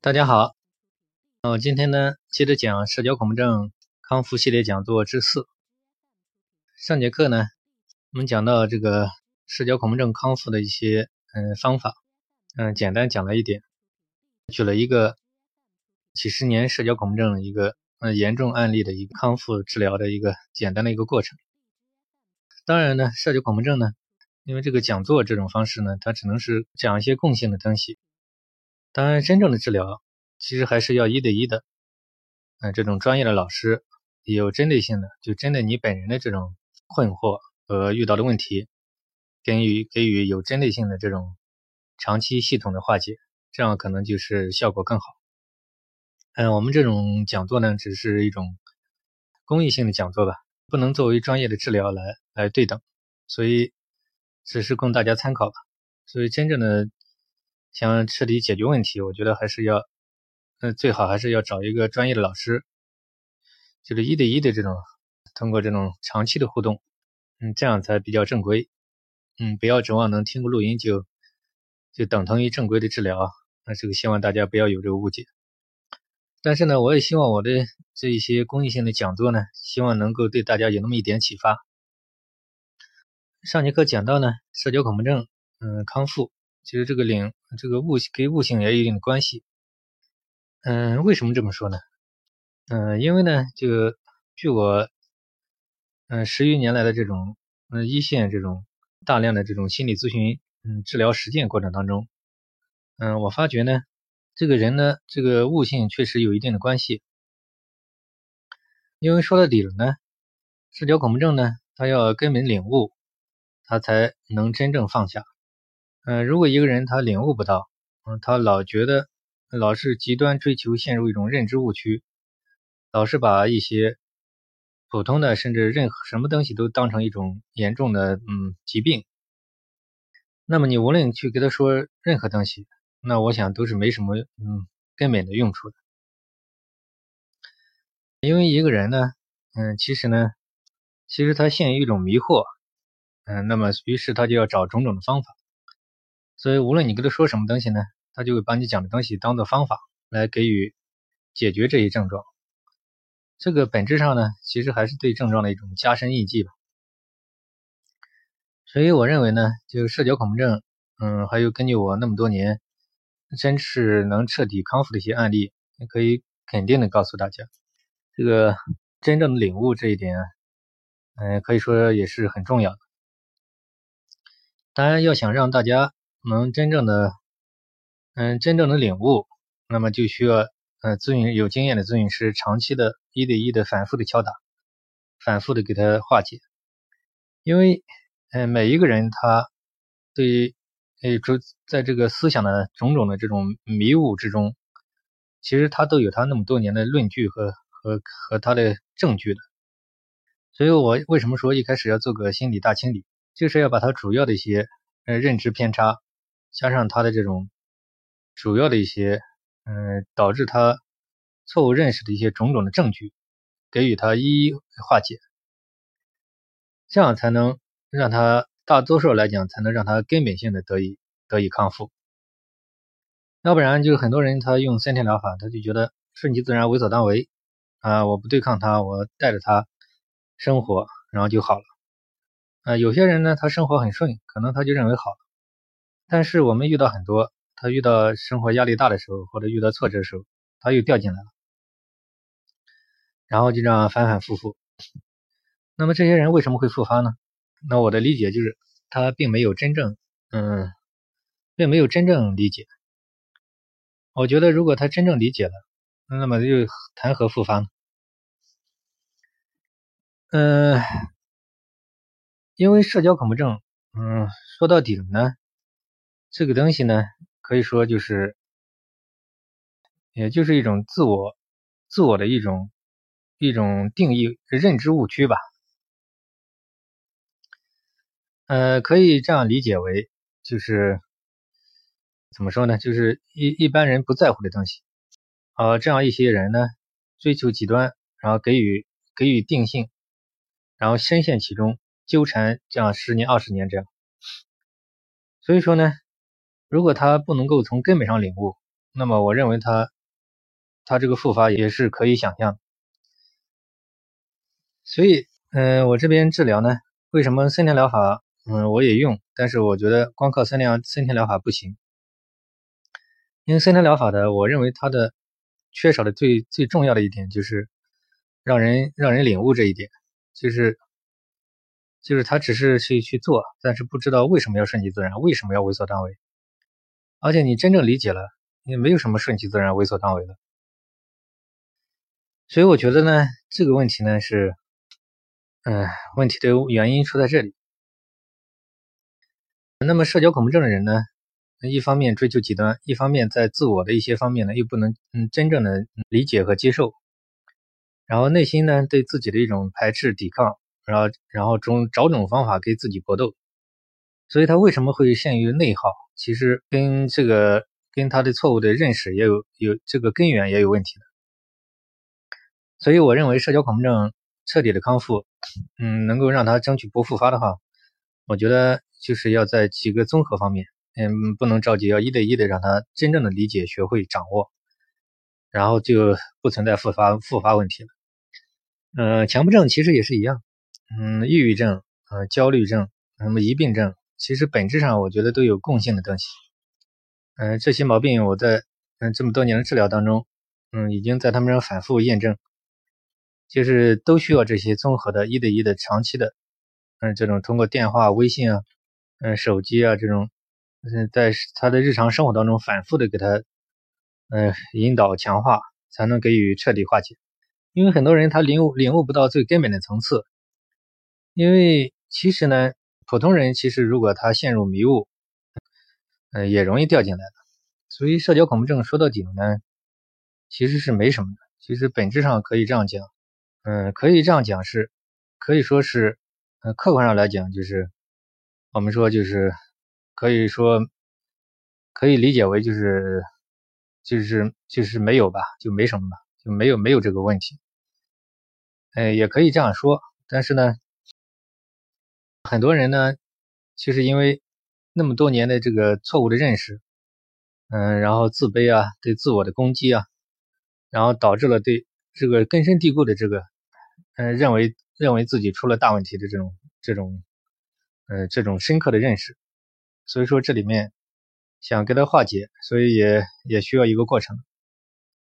大家好，那我今天呢接着讲社交恐惧症康复系列讲座之四。上节课呢，我们讲到这个社交恐惧症康复的一些嗯方法，嗯，简单讲了一点，举了一个几十年社交恐惧症一个嗯严重案例的一个康复治疗的一个简单的一个过程。当然呢，社交恐惧症呢，因为这个讲座这种方式呢，它只能是讲一些共性的东西。当然，真正的治疗其实还是要一对一的，嗯，这种专业的老师有针对性的，就针对你本人的这种困惑和遇到的问题，给予给予有针对性的这种长期系统的化解，这样可能就是效果更好。嗯，我们这种讲座呢，只是一种公益性的讲座吧，不能作为专业的治疗来来对等，所以只是供大家参考吧。所以真正的。想彻底解决问题，我觉得还是要，嗯，最好还是要找一个专业的老师，就是一对一的这种，通过这种长期的互动，嗯，这样才比较正规，嗯，不要指望能听个录音就就等同于正规的治疗，那这个希望大家不要有这个误解。但是呢，我也希望我的这一些公益性的讲座呢，希望能够对大家有那么一点启发。上节课讲到呢，社交恐惧症，嗯，康复。其实这个领这个悟性跟悟性也有一定的关系。嗯，为什么这么说呢？嗯，因为呢，就据我嗯十余年来的这种嗯一线这种大量的这种心理咨询嗯治疗实践过程当中，嗯，我发觉呢，这个人呢，这个悟性确实有一定的关系。因为说到底了呢，社交恐惧症呢，他要根本领悟，他才能真正放下。嗯，如果一个人他领悟不到，嗯，他老觉得老是极端追求，陷入一种认知误区，老是把一些普通的甚至任何什么东西都当成一种严重的嗯疾病，那么你无论去给他说任何东西，那我想都是没什么嗯根本的用处的，因为一个人呢，嗯，其实呢，其实他陷于一种迷惑，嗯，那么于是他就要找种种的方法。所以，无论你跟他说什么东西呢，他就会把你讲的东西当做方法来给予解决这一症状。这个本质上呢，其实还是对症状的一种加深印记吧。所以，我认为呢，就社交恐惧症，嗯，还有根据我那么多年真是能彻底康复的一些案例，可以肯定的告诉大家，这个真正的领悟这一点，嗯，可以说也是很重要的。当然，要想让大家。能真正的，嗯，真正的领悟，那么就需要，呃，咨询有经验的咨询师长期的一对一的反复的敲打，反复的给他化解。因为，嗯，每一个人他对于，呃，主在这个思想的种种的这种迷雾之中，其实他都有他那么多年的论据和和和他的证据的。所以我为什么说一开始要做个心理大清理，就是要把他主要的一些，呃，认知偏差。加上他的这种主要的一些，嗯，导致他错误认识的一些种种的证据，给予他一一化解，这样才能让他大多数来讲，才能让他根本性的得以得以康复。要不然就是很多人他用三天疗法，他就觉得顺其自然，为所当为啊，我不对抗他，我带着他生活，然后就好了。啊，有些人呢，他生活很顺，可能他就认为好了。但是我们遇到很多，他遇到生活压力大的时候，或者遇到挫折的时候，他又掉进来了，然后就这样反反复复。那么这些人为什么会复发呢？那我的理解就是，他并没有真正，嗯，并没有真正理解。我觉得如果他真正理解了，那么又谈何复发呢？嗯，因为社交恐惧症，嗯，说到底呢。这个东西呢，可以说就是，也就是一种自我、自我的一种一种定义、认知误区吧。呃，可以这样理解为，就是怎么说呢？就是一一般人不在乎的东西，呃，这样一些人呢，追求极端，然后给予给予定性，然后深陷其中，纠缠这样十年、二十年这样。所以说呢。如果他不能够从根本上领悟，那么我认为他他这个复发也是可以想象。所以，嗯，我这边治疗呢，为什么森田疗法，嗯，我也用，但是我觉得光靠森田森田疗法不行，因为森田疗法的，我认为它的缺少的最最重要的一点就是让人让人领悟这一点，就是就是他只是去去做，但是不知道为什么要顺其自然，为什么要为所当为。而且你真正理解了，也没有什么顺其自然、为所当为的。所以我觉得呢，这个问题呢是，嗯，问题的原因出在这里。那么社交恐怖症的人呢，一方面追求极端，一方面在自我的一些方面呢又不能嗯真正的理解和接受，然后内心呢对自己的一种排斥、抵抗，然后然后种找种方法给自己搏斗。所以他为什么会陷于内耗？其实跟这个跟他的错误的认识也有有这个根源也有问题的，所以我认为社交恐怖症彻底的康复，嗯，能够让他争取不复发的话，我觉得就是要在几个综合方面，嗯，不能着急，要一对一的让他真正的理解、学会掌握，然后就不存在复发复发问题了。嗯，强迫症其实也是一样，嗯，抑郁症、呃，焦虑症、那么疑病症。其实本质上，我觉得都有共性的东西。嗯，这些毛病我在嗯这么多年的治疗当中，嗯，已经在他们上反复验证，就是都需要这些综合的一对一的长期的，嗯，这种通过电话、微信啊，嗯，手机啊这种，嗯，在他的日常生活当中反复的给他，嗯，引导强化，才能给予彻底化解。因为很多人他领悟领悟不到最根本的层次，因为其实呢。普通人其实如果他陷入迷雾，嗯，也容易掉进来的。所以社交恐怖症说到底呢，其实是没什么的。其实本质上可以这样讲，嗯，可以这样讲是，可以说是，嗯，客观上来讲就是，我们说就是可以说可以理解为就是就是就是没有吧，就没什么吧，就没有没有这个问题。哎，也可以这样说，但是呢。很多人呢，其实因为那么多年的这个错误的认识，嗯，然后自卑啊，对自我的攻击啊，然后导致了对这个根深蒂固的这个，嗯，认为认为自己出了大问题的这种这种，呃，这种深刻的认识。所以说这里面想给他化解，所以也也需要一个过程。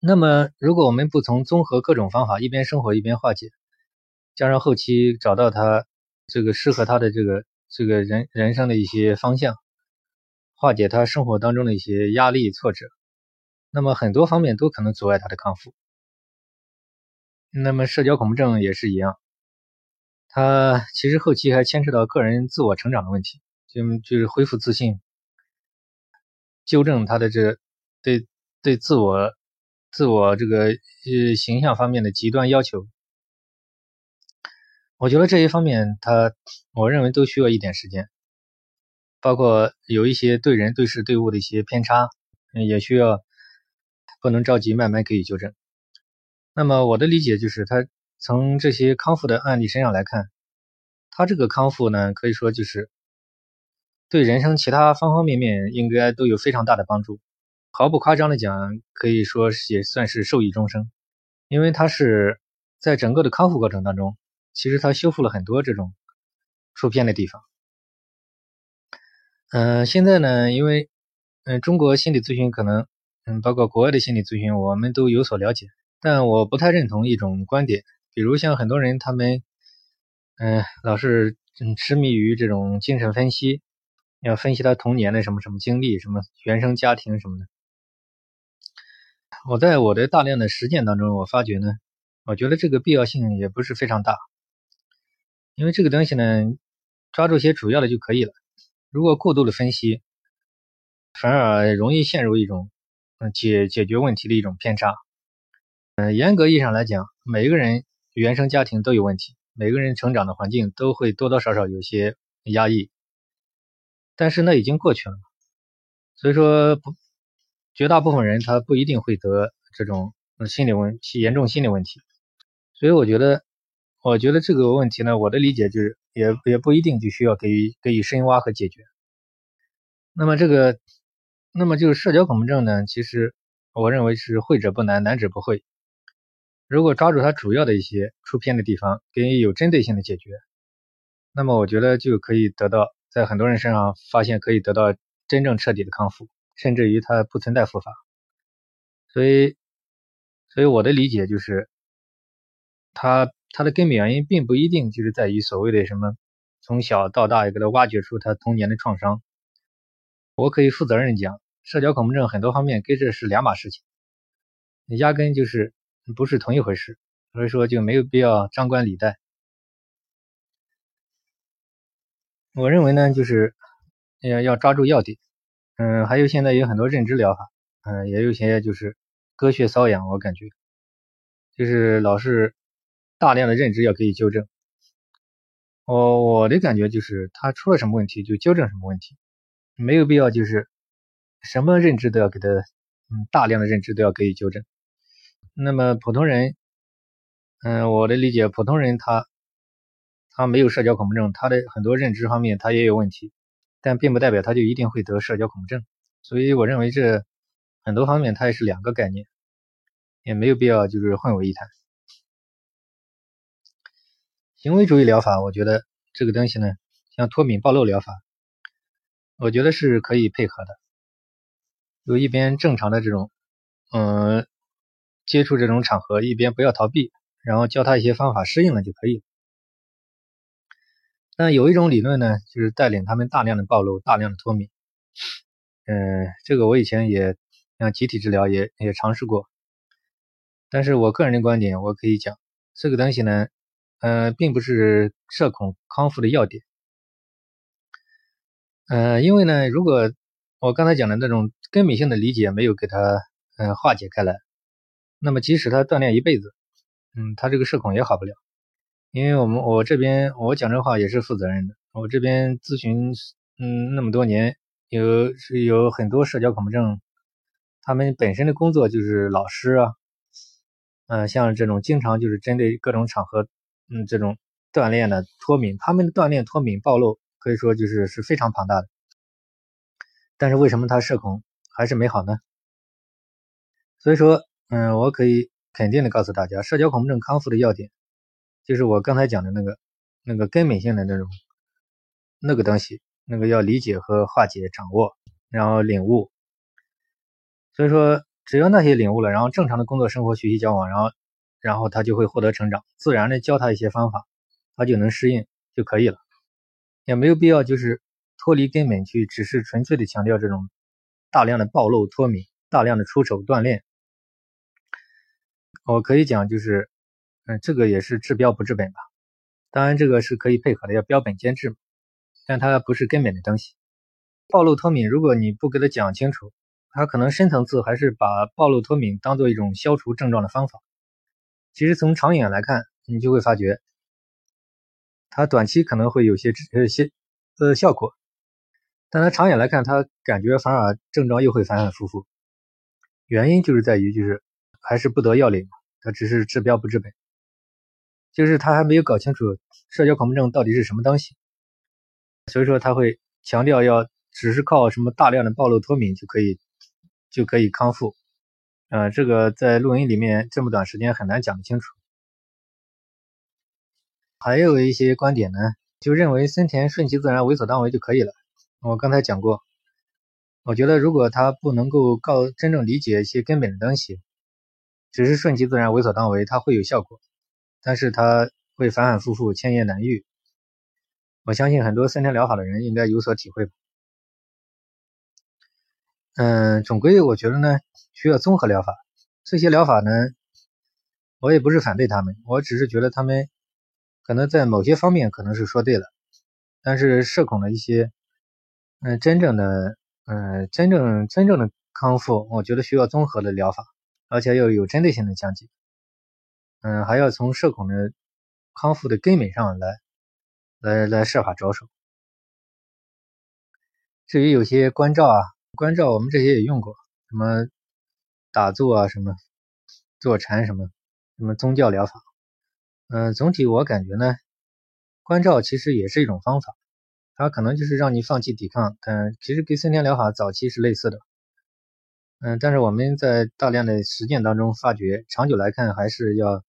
那么如果我们不从综合各种方法，一边生活一边化解，加上后期找到他。这个适合他的这个这个人人生的一些方向，化解他生活当中的一些压力挫折，那么很多方面都可能阻碍他的康复。那么社交恐怖症也是一样，他其实后期还牵涉到个人自我成长的问题，就就是恢复自信，纠正他的这对对自我自我这个呃形象方面的极端要求。我觉得这一方面，他我认为都需要一点时间，包括有一些对人对事对物的一些偏差，也需要不能着急，慢慢可以纠正。那么我的理解就是，他从这些康复的案例身上来看，他这个康复呢，可以说就是对人生其他方方面面应该都有非常大的帮助。毫不夸张的讲，可以说也算是受益终生，因为他是在整个的康复过程当中。其实他修复了很多这种出片的地方。嗯，现在呢，因为嗯，中国心理咨询可能嗯，包括国外的心理咨询，我们都有所了解，但我不太认同一种观点，比如像很多人他们嗯，老是嗯痴迷于这种精神分析，要分析他童年的什么什么经历，什么原生家庭什么的。我在我的大量的实践当中，我发觉呢，我觉得这个必要性也不是非常大。因为这个东西呢，抓住些主要的就可以了。如果过度的分析，反而容易陷入一种嗯解解决问题的一种偏差。嗯，严格意义上来讲，每一个人原生家庭都有问题，每个人成长的环境都会多多少少有些压抑。但是那已经过去了，所以说不，绝大部分人他不一定会得这种心理问题严重心理问题。所以我觉得。我觉得这个问题呢，我的理解就是也也不一定就需要给予给予深挖和解决。那么这个，那么就是社交恐怖症呢，其实我认为是会者不难，难者不会。如果抓住它主要的一些出偏的地方，给予有针对性的解决，那么我觉得就可以得到在很多人身上发现可以得到真正彻底的康复，甚至于它不存在复发。所以，所以我的理解就是，它它的根本原因并不一定就是在于所谓的什么从小到大给他挖掘出他童年的创伤。我可以负责任讲。社交恐怖症很多方面跟这是两码事情，压根就是不是同一回事，所以说就没有必要张冠李戴。我认为呢，就是要要抓住要点，嗯，还有现在有很多认知疗法，嗯，也有些就是割穴瘙痒，我感觉就是老是大量的认知要给予纠正。我我的感觉就是他出了什么问题就纠正什么问题，没有必要就是。什么认知都要给他，嗯，大量的认知都要给予纠正。那么普通人，嗯，我的理解，普通人他他没有社交恐怖症，他的很多认知方面他也有问题，但并不代表他就一定会得社交恐怖症。所以我认为这很多方面它也是两个概念，也没有必要就是混为一谈。行为主义疗法，我觉得这个东西呢，像脱敏暴露疗法，我觉得是可以配合的。就一边正常的这种，嗯，接触这种场合，一边不要逃避，然后教他一些方法，适应了就可以了。但有一种理论呢，就是带领他们大量的暴露，大量的脱敏。嗯，这个我以前也像集体治疗也也尝试过，但是我个人的观点，我可以讲，这个东西呢，呃，并不是社恐康复的要点。呃，因为呢，如果我刚才讲的那种根本性的理解没有给他嗯化解开来，那么即使他锻炼一辈子，嗯，他这个社恐也好不了。因为我们我这边我讲这话也是负责任的，我这边咨询嗯那么多年，有是有很多社交恐怖症，他们本身的工作就是老师啊，嗯，像这种经常就是针对各种场合嗯这种锻炼的脱敏，他们的锻炼脱敏暴露可以说就是是非常庞大的。但是为什么他社恐还是没好呢？所以说，嗯，我可以肯定的告诉大家，社交恐怖症康复的要点，就是我刚才讲的那个那个根本性的那种那个东西，那个要理解和化解、掌握，然后领悟。所以说，只要那些领悟了，然后正常的工作、生活、学习、交往，然后然后他就会获得成长，自然的教他一些方法，他就能适应就可以了，也没有必要就是。脱离根本去，只是纯粹的强调这种大量的暴露脱敏，大量的出手锻炼。我可以讲，就是，嗯，这个也是治标不治本吧。当然，这个是可以配合的，要标本兼治嘛，但它不是根本的东西。暴露脱敏，如果你不给他讲清楚，他可能深层次还是把暴露脱敏当做一种消除症状的方法。其实从长远来看，你就会发觉，他短期可能会有些呃些呃效果。但他长远来看，他感觉反而症状又会反反复复，原因就是在于就是还是不得要领，他只是治标不治本，就是他还没有搞清楚社交恐怖症到底是什么东西，所以说他会强调要只是靠什么大量的暴露脱敏就可以就可以康复，呃，这个在录音里面这么短时间很难讲清楚。还有一些观点呢，就认为森田顺其自然，为所当为就可以了。我刚才讲过，我觉得如果他不能够告真正理解一些根本的东西，只是顺其自然、为所当为，他会有效果，但是他会反反复复、千言难愈。我相信很多森田疗法的人应该有所体会吧。嗯，总归我觉得呢，需要综合疗法。这些疗法呢，我也不是反对他们，我只是觉得他们可能在某些方面可能是说对了，但是社恐的一些。嗯，真正的，嗯，真正真正的康复，我觉得需要综合的疗法，而且要有针对性的讲解。嗯，还要从社恐的康复的根本上来，来来设法着手。至于有些关照啊，关照我们这些也用过，什么打坐啊，什么坐禅，什么什么宗教疗法。嗯，总体我感觉呢，关照其实也是一种方法。它可能就是让你放弃抵抗，但其实跟森田疗法早期是类似的。嗯，但是我们在大量的实践当中发觉，长久来看还是要，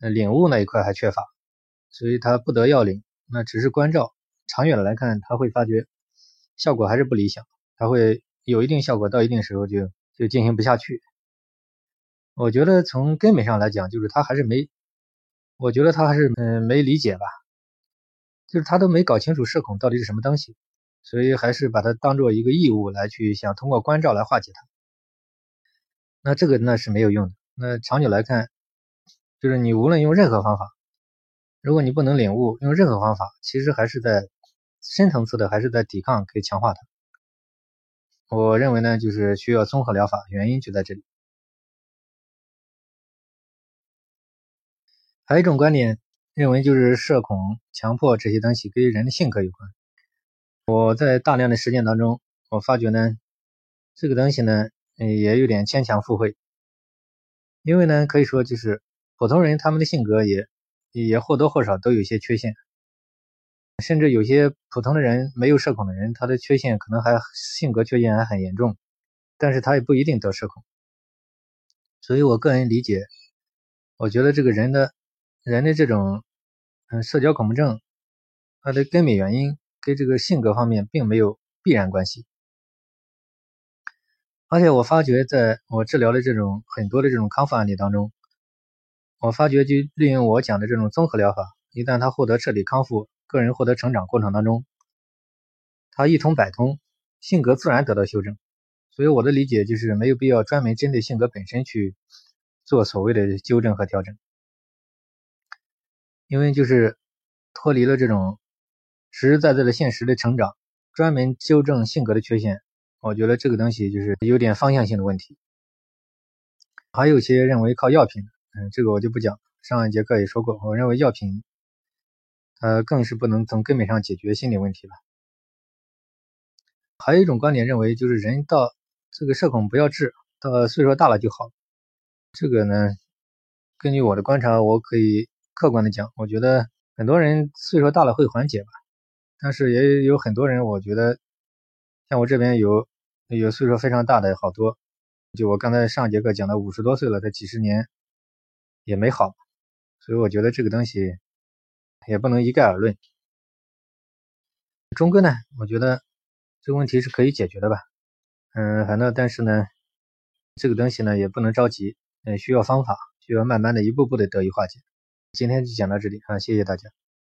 呃，领悟那一块还缺乏，所以他不得要领，那只是关照。长远的来看，他会发觉效果还是不理想，它会有一定效果，到一定时候就就进行不下去。我觉得从根本上来讲，就是他还是没，我觉得他还是嗯没理解吧，就是他都没搞清楚社恐到底是什么东西，所以还是把它当做一个义务来去想通过关照来化解它。那这个那是没有用的。那长久来看，就是你无论用任何方法，如果你不能领悟，用任何方法，其实还是在深层次的，还是在抵抗，可以强化它。我认为呢，就是需要综合疗法，原因就在这里。还有一种观点认为，就是社恐、强迫这些东西跟人的性格有关。我在大量的实践当中，我发觉呢，这个东西呢。也有点牵强附会，因为呢，可以说就是普通人他们的性格也也或多或少都有些缺陷，甚至有些普通的人没有社恐的人，他的缺陷可能还性格缺陷还很严重，但是他也不一定得社恐。所以我个人理解，我觉得这个人的人的这种嗯社交恐怖症，它的根本原因跟这个性格方面并没有必然关系。而且我发觉，在我治疗的这种很多的这种康复案例当中，我发觉就利用我讲的这种综合疗法，一旦他获得彻底康复，个人获得成长过程当中，他一通百通，性格自然得到修正。所以我的理解就是，没有必要专门针对性格本身去做所谓的纠正和调整，因为就是脱离了这种实实在在的现实的成长，专门纠正性格的缺陷。我觉得这个东西就是有点方向性的问题，还有些认为靠药品，嗯，这个我就不讲。上一节课也说过，我认为药品，呃，更是不能从根本上解决心理问题了。还有一种观点认为，就是人到这个社恐不要治，到岁数大了就好。这个呢，根据我的观察，我可以客观的讲，我觉得很多人岁数大了会缓解吧，但是也有很多人，我觉得像我这边有。有岁数非常大的好多，就我刚才上节课讲的五十多岁了，他几十年也没好，所以我觉得这个东西也不能一概而论。终归呢，我觉得这个问题是可以解决的吧。嗯，反正但是呢，这个东西呢也不能着急，嗯，需要方法，需要慢慢的一步步的得以化解。今天就讲到这里啊，谢谢大家。